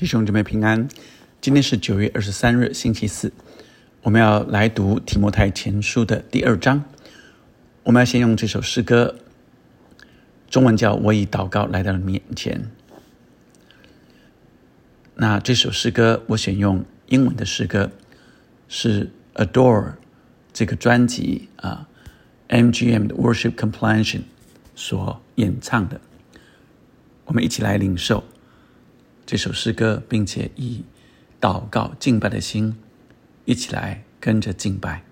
弟兄姊妹平安，今天是九月二十三日，星期四。我们要来读提摩太前书的第二章。我们要先用这首诗歌，中文叫“我以祷告来到了面前”。那这首诗歌我选用英文的诗歌，是《Adore》这个专辑啊，MGM 的 Worship Compilation 所演唱的。我们一起来领受。这首诗歌，并且以祷告敬拜的心，一起来跟着敬拜。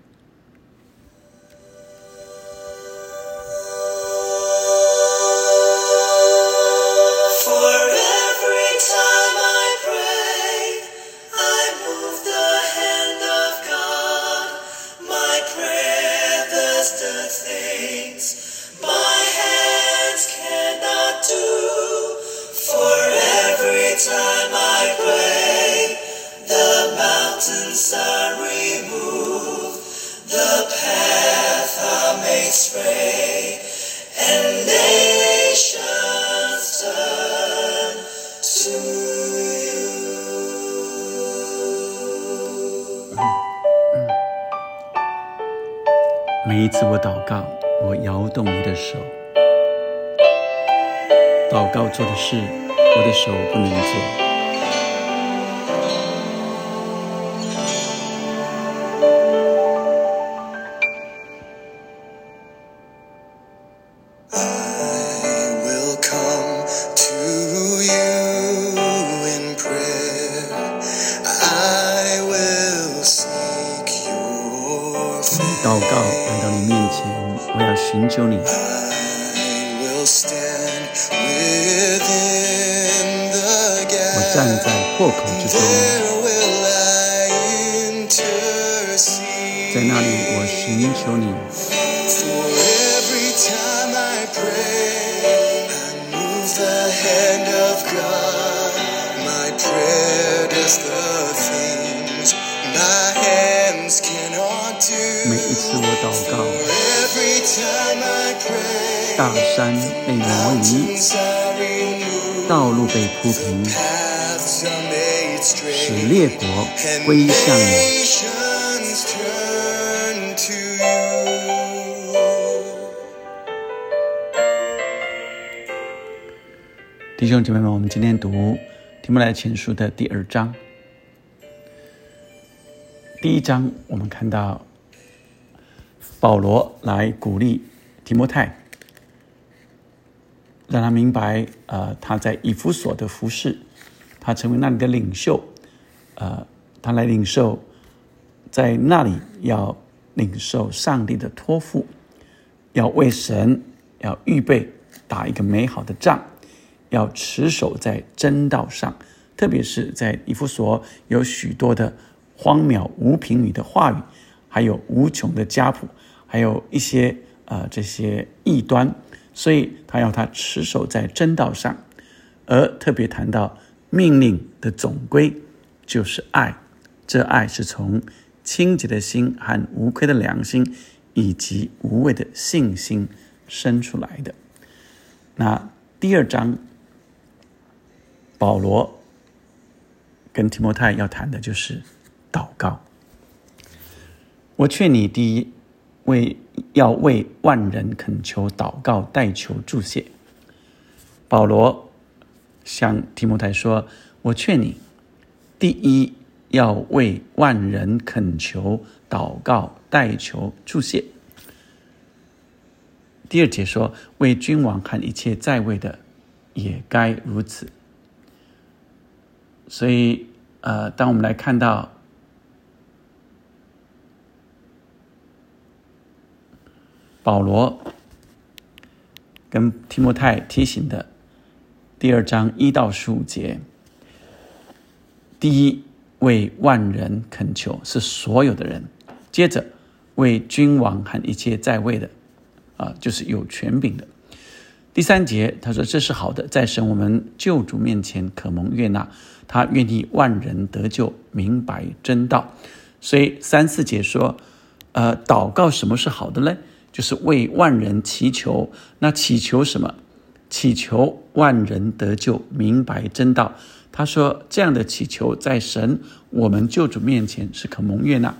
每一次我祷告，我摇动你的手。祷告做的事，我的手不能做。要寻求你。我站在破口之中，在那里我寻求你。祷告，大山被挪移，道路被铺平，使列国归向你。弟兄姐妹们，我们今天读《提摩太前书》的第二章。第一章，我们看到。保罗来鼓励提摩太，让他明白，呃，他在以弗所的服饰，他成为那里的领袖，呃，他来领受，在那里要领受上帝的托付，要为神要预备打一个美好的仗，要持守在真道上，特别是在以弗所有许多的荒谬无凭语的话语，还有无穷的家谱。还有一些呃这些异端，所以他要他持守在真道上，而特别谈到命令的总归就是爱，这爱是从清洁的心和无愧的良心以及无畏的信心生出来的。那第二章，保罗跟提摩太要谈的就是祷告。我劝你第一。为要为万人恳求、祷告、代求、助谢。保罗向提摩太说：“我劝你，第一要为万人恳求、祷告、代求、助谢。”第二节说：“为君王和一切在位的，也该如此。”所以，呃，当我们来看到。保罗跟提摩太提醒的第二章一到十五节：第一，为万人恳求，是所有的人；接着，为君王和一切在位的，啊，就是有权柄的。第三节，他说：“这是好的，在神我们救主面前可蒙悦纳，他愿意万人得救，明白真道。”所以三四节说：“呃，祷告什么是好的呢？”就是为万人祈求，那祈求什么？祈求万人得救，明白真道。他说这样的祈求在神我们救主面前是可蒙悦纳。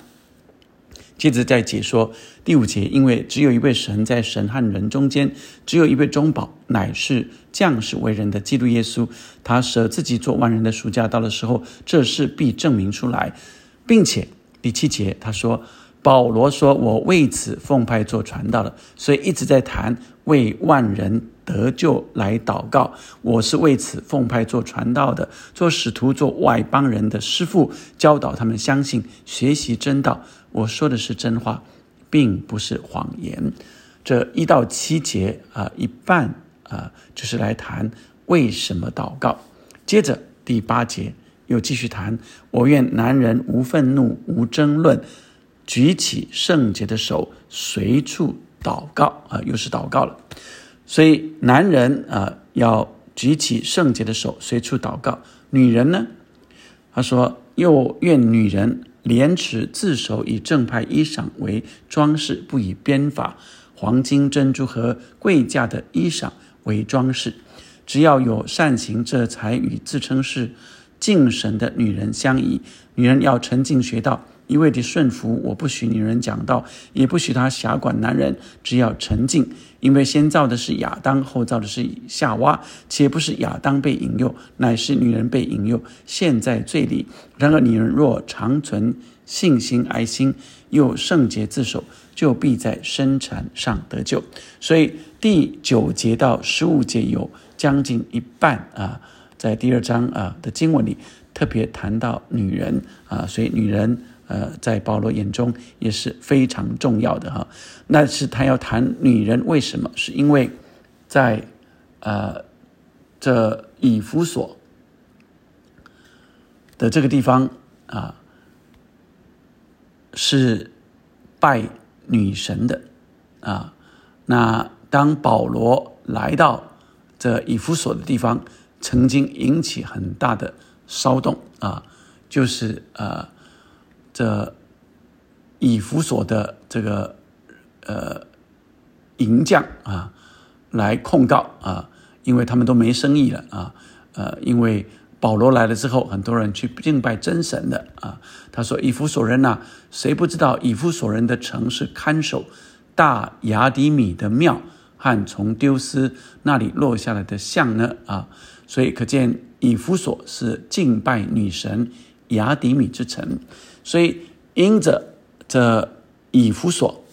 接着再解说第五节，因为只有一位神在神和人中间，只有一位中保，乃是降世为人的基督耶稣。他舍自己做万人的赎价，到的时候，这事必证明出来，并且第七节他说。保罗说：“我为此奉派做传道的，所以一直在谈为万人得救来祷告。我是为此奉派做传道的，做使徒，做外邦人的师傅，教导他们相信、学习真道。我说的是真话，并不是谎言。这一到七节啊，一半啊，就是来谈为什么祷告。接着第八节又继续谈：我愿男人无愤怒，无争论。”举起圣洁的手，随处祷告啊，又是祷告了。所以男人啊，要举起圣洁的手，随处祷告。女人呢，他说，又愿女人廉耻自守，以正派衣裳为装饰，不以编法、黄金、珍珠和贵价的衣裳为装饰。只要有善行，这才与自称是敬神的女人相宜。女人要沉静学道。一味的顺服，我不许女人讲道，也不许她辖管男人。只要沉静，因为先造的是亚当，后造的是夏娃，且不是亚当被引诱，乃是女人被引诱，陷在罪里。然而女人若长存信心、爱心，又圣洁自守，就必在生产上得救。所以第九节到十五节有将近一半啊，在第二章啊的经文里特别谈到女人啊，所以女人。呃，在保罗眼中也是非常重要的哈。那是他要谈女人为什么？是因为在呃这以弗所的这个地方啊，是拜女神的啊。那当保罗来到这以弗所的地方，曾经引起很大的骚动啊，就是呃。这以弗所的这个呃银匠啊，来控告啊，因为他们都没生意了啊，呃，因为保罗来了之后，很多人去敬拜真神的啊。他说：“以弗所人呐，谁不知道以弗所人的城是看守大雅迪米的庙和从丢失那里落下来的像呢？啊，所以可见以弗所是敬拜女神雅迪米之城。”所以，因着这以弗所，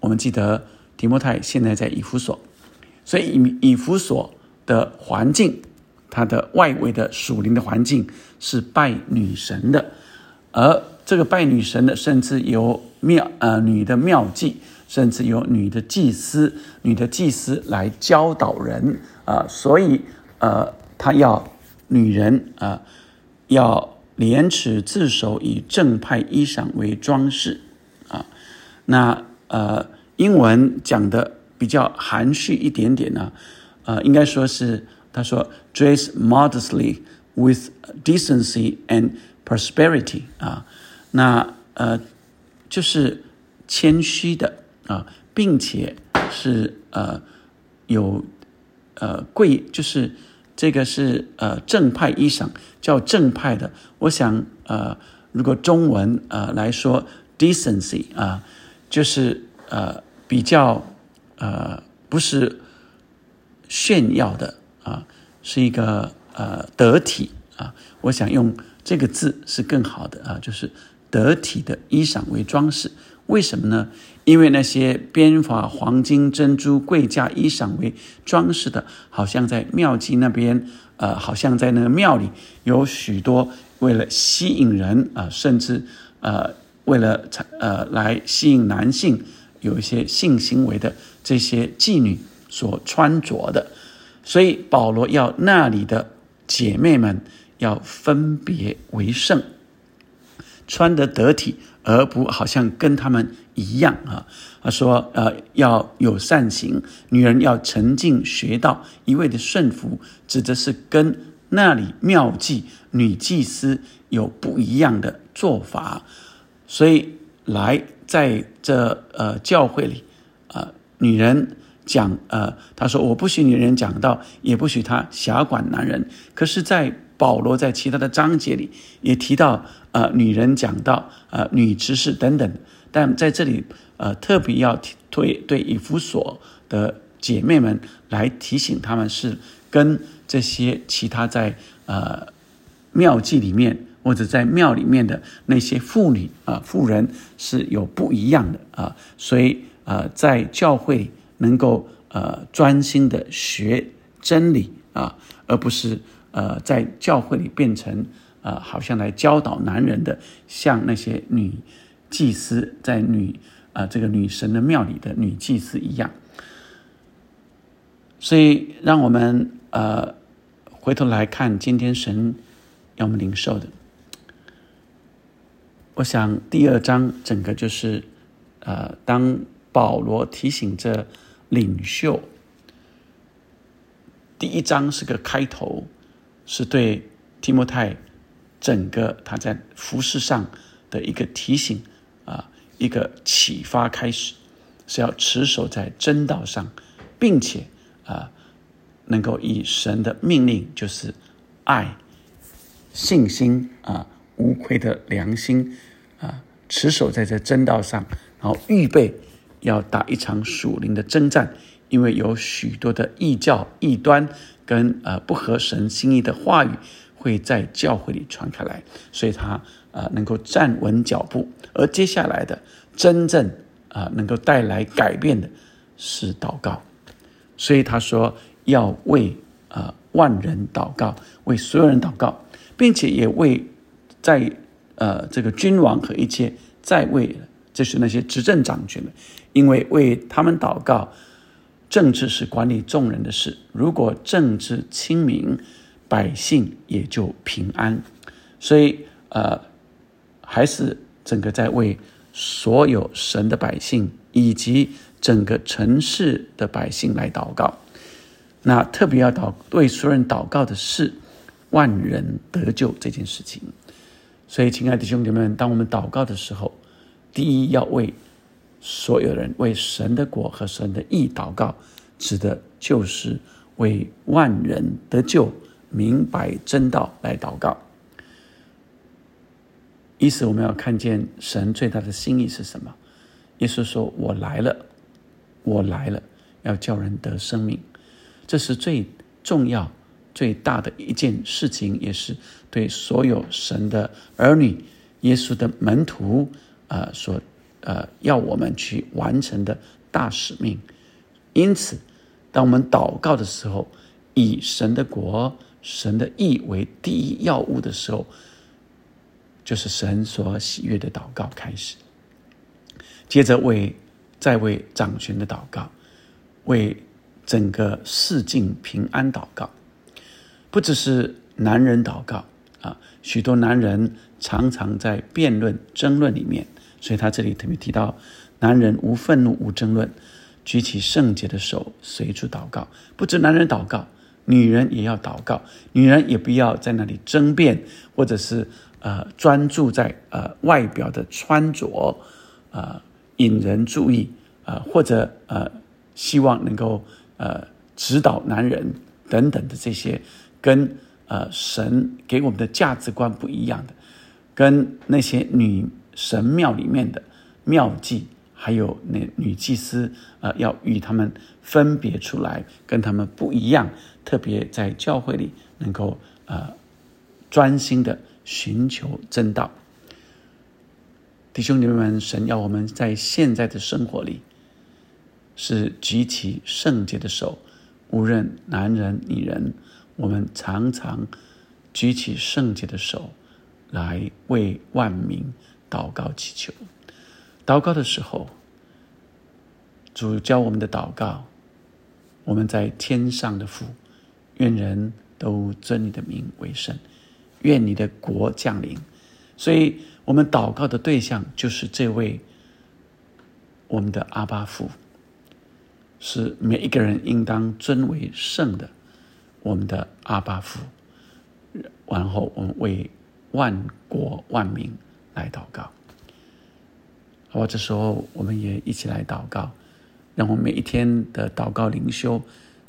我们记得提摩太现在在以弗所，所以以以弗所的环境，它的外围的属灵的环境是拜女神的，而这个拜女神的，甚至有庙呃女的庙祭，甚至有女的祭司，女的祭司来教导人啊，所以呃，他要女人啊要。廉耻自守，以正派衣裳为装饰，啊，那呃，英文讲的比较含蓄一点点呢，呃，应该说是他说 dress modestly with decency and prosperity，啊，那呃，就是谦虚的啊，并且是呃有呃贵，就是。这个是呃正派衣裳，叫正派的。我想呃，如果中文呃来说，decency 啊，就是呃比较呃不是炫耀的啊，是一个呃得体啊。我想用这个字是更好的啊，就是得体的衣裳为装饰。为什么呢？因为那些编法黄金、珍珠、贵价衣裳为装饰的，好像在庙祭那边，呃，好像在那个庙里有许多为了吸引人啊，甚至呃，为了呃来吸引男性有一些性行为的这些妓女所穿着的，所以保罗要那里的姐妹们要分别为圣，穿得得体。而不好像跟他们一样啊！他说：“呃，要有善行，女人要沉静学道，一味的顺服，指的是跟那里妙计女祭司有不一样的做法。所以来在这呃教会里，呃，女人讲呃，他说我不许女人讲道，也不许她狭管男人。可是，在保罗在其他的章节里也提到，呃，女人讲到，呃，女执事等等。但在这里，呃，特别要提对对以弗所的姐妹们来提醒，他们是跟这些其他在呃庙祭里面或者在庙里面的那些妇女啊妇人是有不一样的啊，所以呃，在教会能够呃专心的学真理啊，而不是呃在教会里变成呃好像来教导男人的，像那些女。祭司在女啊这个女神的庙里的女祭司一样，所以让我们呃回头来看今天神要我们领受的。我想第二章整个就是呃当保罗提醒这领袖，第一章是个开头，是对提摩太整个他在服饰上的一个提醒。一个启发开始是要持守在真道上，并且啊，能够以神的命令，就是爱、信心啊、无愧的良心啊，持守在这真道上，然后预备要打一场属灵的征战，因为有许多的异教、异端跟呃不合神心意的话语会在教会里传开来，所以他。啊，能够站稳脚步，而接下来的真正啊，能够带来改变的是祷告。所以他说要为啊万人祷告，为所有人祷告，并且也为在呃这个君王和一切在位，就是那些执政掌权的，因为为他们祷告，政治是管理众人的事。如果政治清明，百姓也就平安。所以呃。还是整个在为所有神的百姓以及整个城市的百姓来祷告。那特别要祷为所有人祷告的是万人得救这件事情。所以，亲爱的兄弟们，当我们祷告的时候，第一要为所有人为神的果和神的义祷告，指的就是为万人得救、明白真道来祷告。意思我们要看见神最大的心意是什么？耶稣说：“我来了，我来了，要叫人得生命。”这是最重要、最大的一件事情，也是对所有神的儿女、耶稣的门徒啊所呃要我们去完成的大使命。因此，当我们祷告的时候，以神的国、神的义为第一要务的时候。就是神所喜悦的祷告开始，接着为在为掌权的祷告，为整个世境平安祷告，不只是男人祷告啊，许多男人常常在辩论争论里面，所以他这里特别提到，男人无愤怒无争论，举起圣洁的手随处祷告，不止男人祷告，女人也要祷告，女人也不要在那里争辩或者是。呃，专注在呃外表的穿着，呃引人注意，呃或者呃希望能够呃指导男人等等的这些，跟呃神给我们的价值观不一样的，跟那些女神庙里面的庙妓，还有那女祭司，呃要与他们分别出来，跟他们不一样，特别在教会里能够呃专心的。寻求正道，弟兄姊妹们，神要我们在现在的生活里，是举起圣洁的手，无论男人女人，我们常常举起圣洁的手，来为万民祷告祈求。祷告的时候，主教我们的祷告，我们在天上的父，愿人都尊你的名为圣。愿你的国降临，所以我们祷告的对象就是这位我们的阿巴父，是每一个人应当尊为圣的我们的阿巴父。然后我们为万国万民来祷告。好吧，这时候我们也一起来祷告，让我们每一天的祷告灵修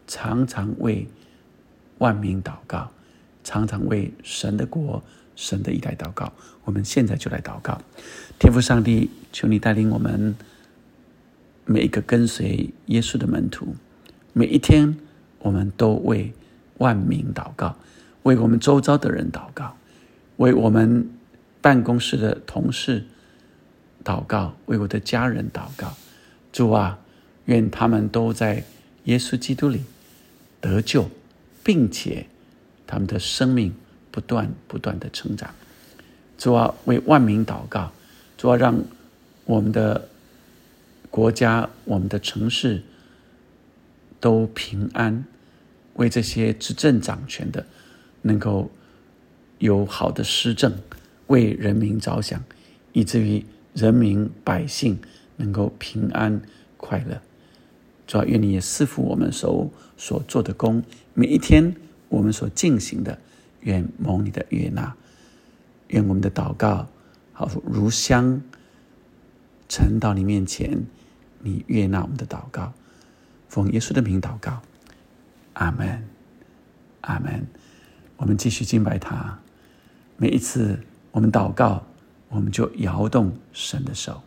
常常为万民祷告。常常为神的国、神的一代祷告。我们现在就来祷告，天父上帝，求你带领我们每一个跟随耶稣的门徒，每一天我们都为万民祷告，为我们周遭的人祷告，为我们办公室的同事祷告，为我的家人祷告。主啊，愿他们都在耶稣基督里得救，并且他们的生命不断不断的成长。主啊，为万民祷告，主啊，让我们的国家、我们的城市都平安。为这些执政掌权的能够有好的施政，为人民着想，以至于人民百姓能够平安快乐。主啊，愿你也赐福我们手所做的工，每一天我们所进行的，愿蒙你的悦纳。愿我们的祷告好如香沉到你面前，你悦纳我们的祷告，奉耶稣的名祷告，阿门，阿门。我们继续敬拜他。每一次我们祷告，我们就摇动神的手。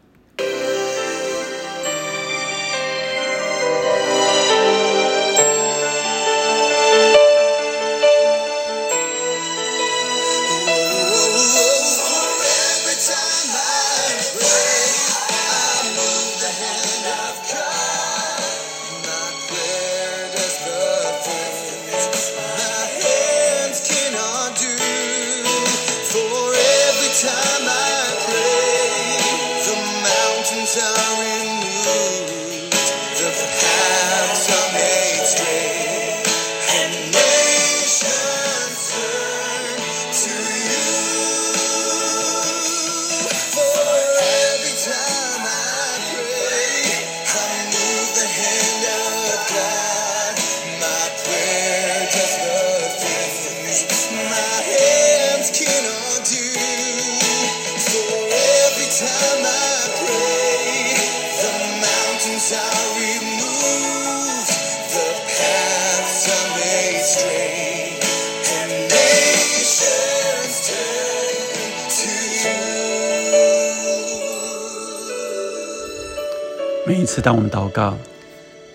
次当我们祷告，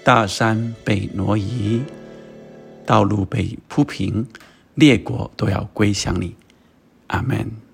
大山被挪移，道路被铺平，列国都要归向你。阿门。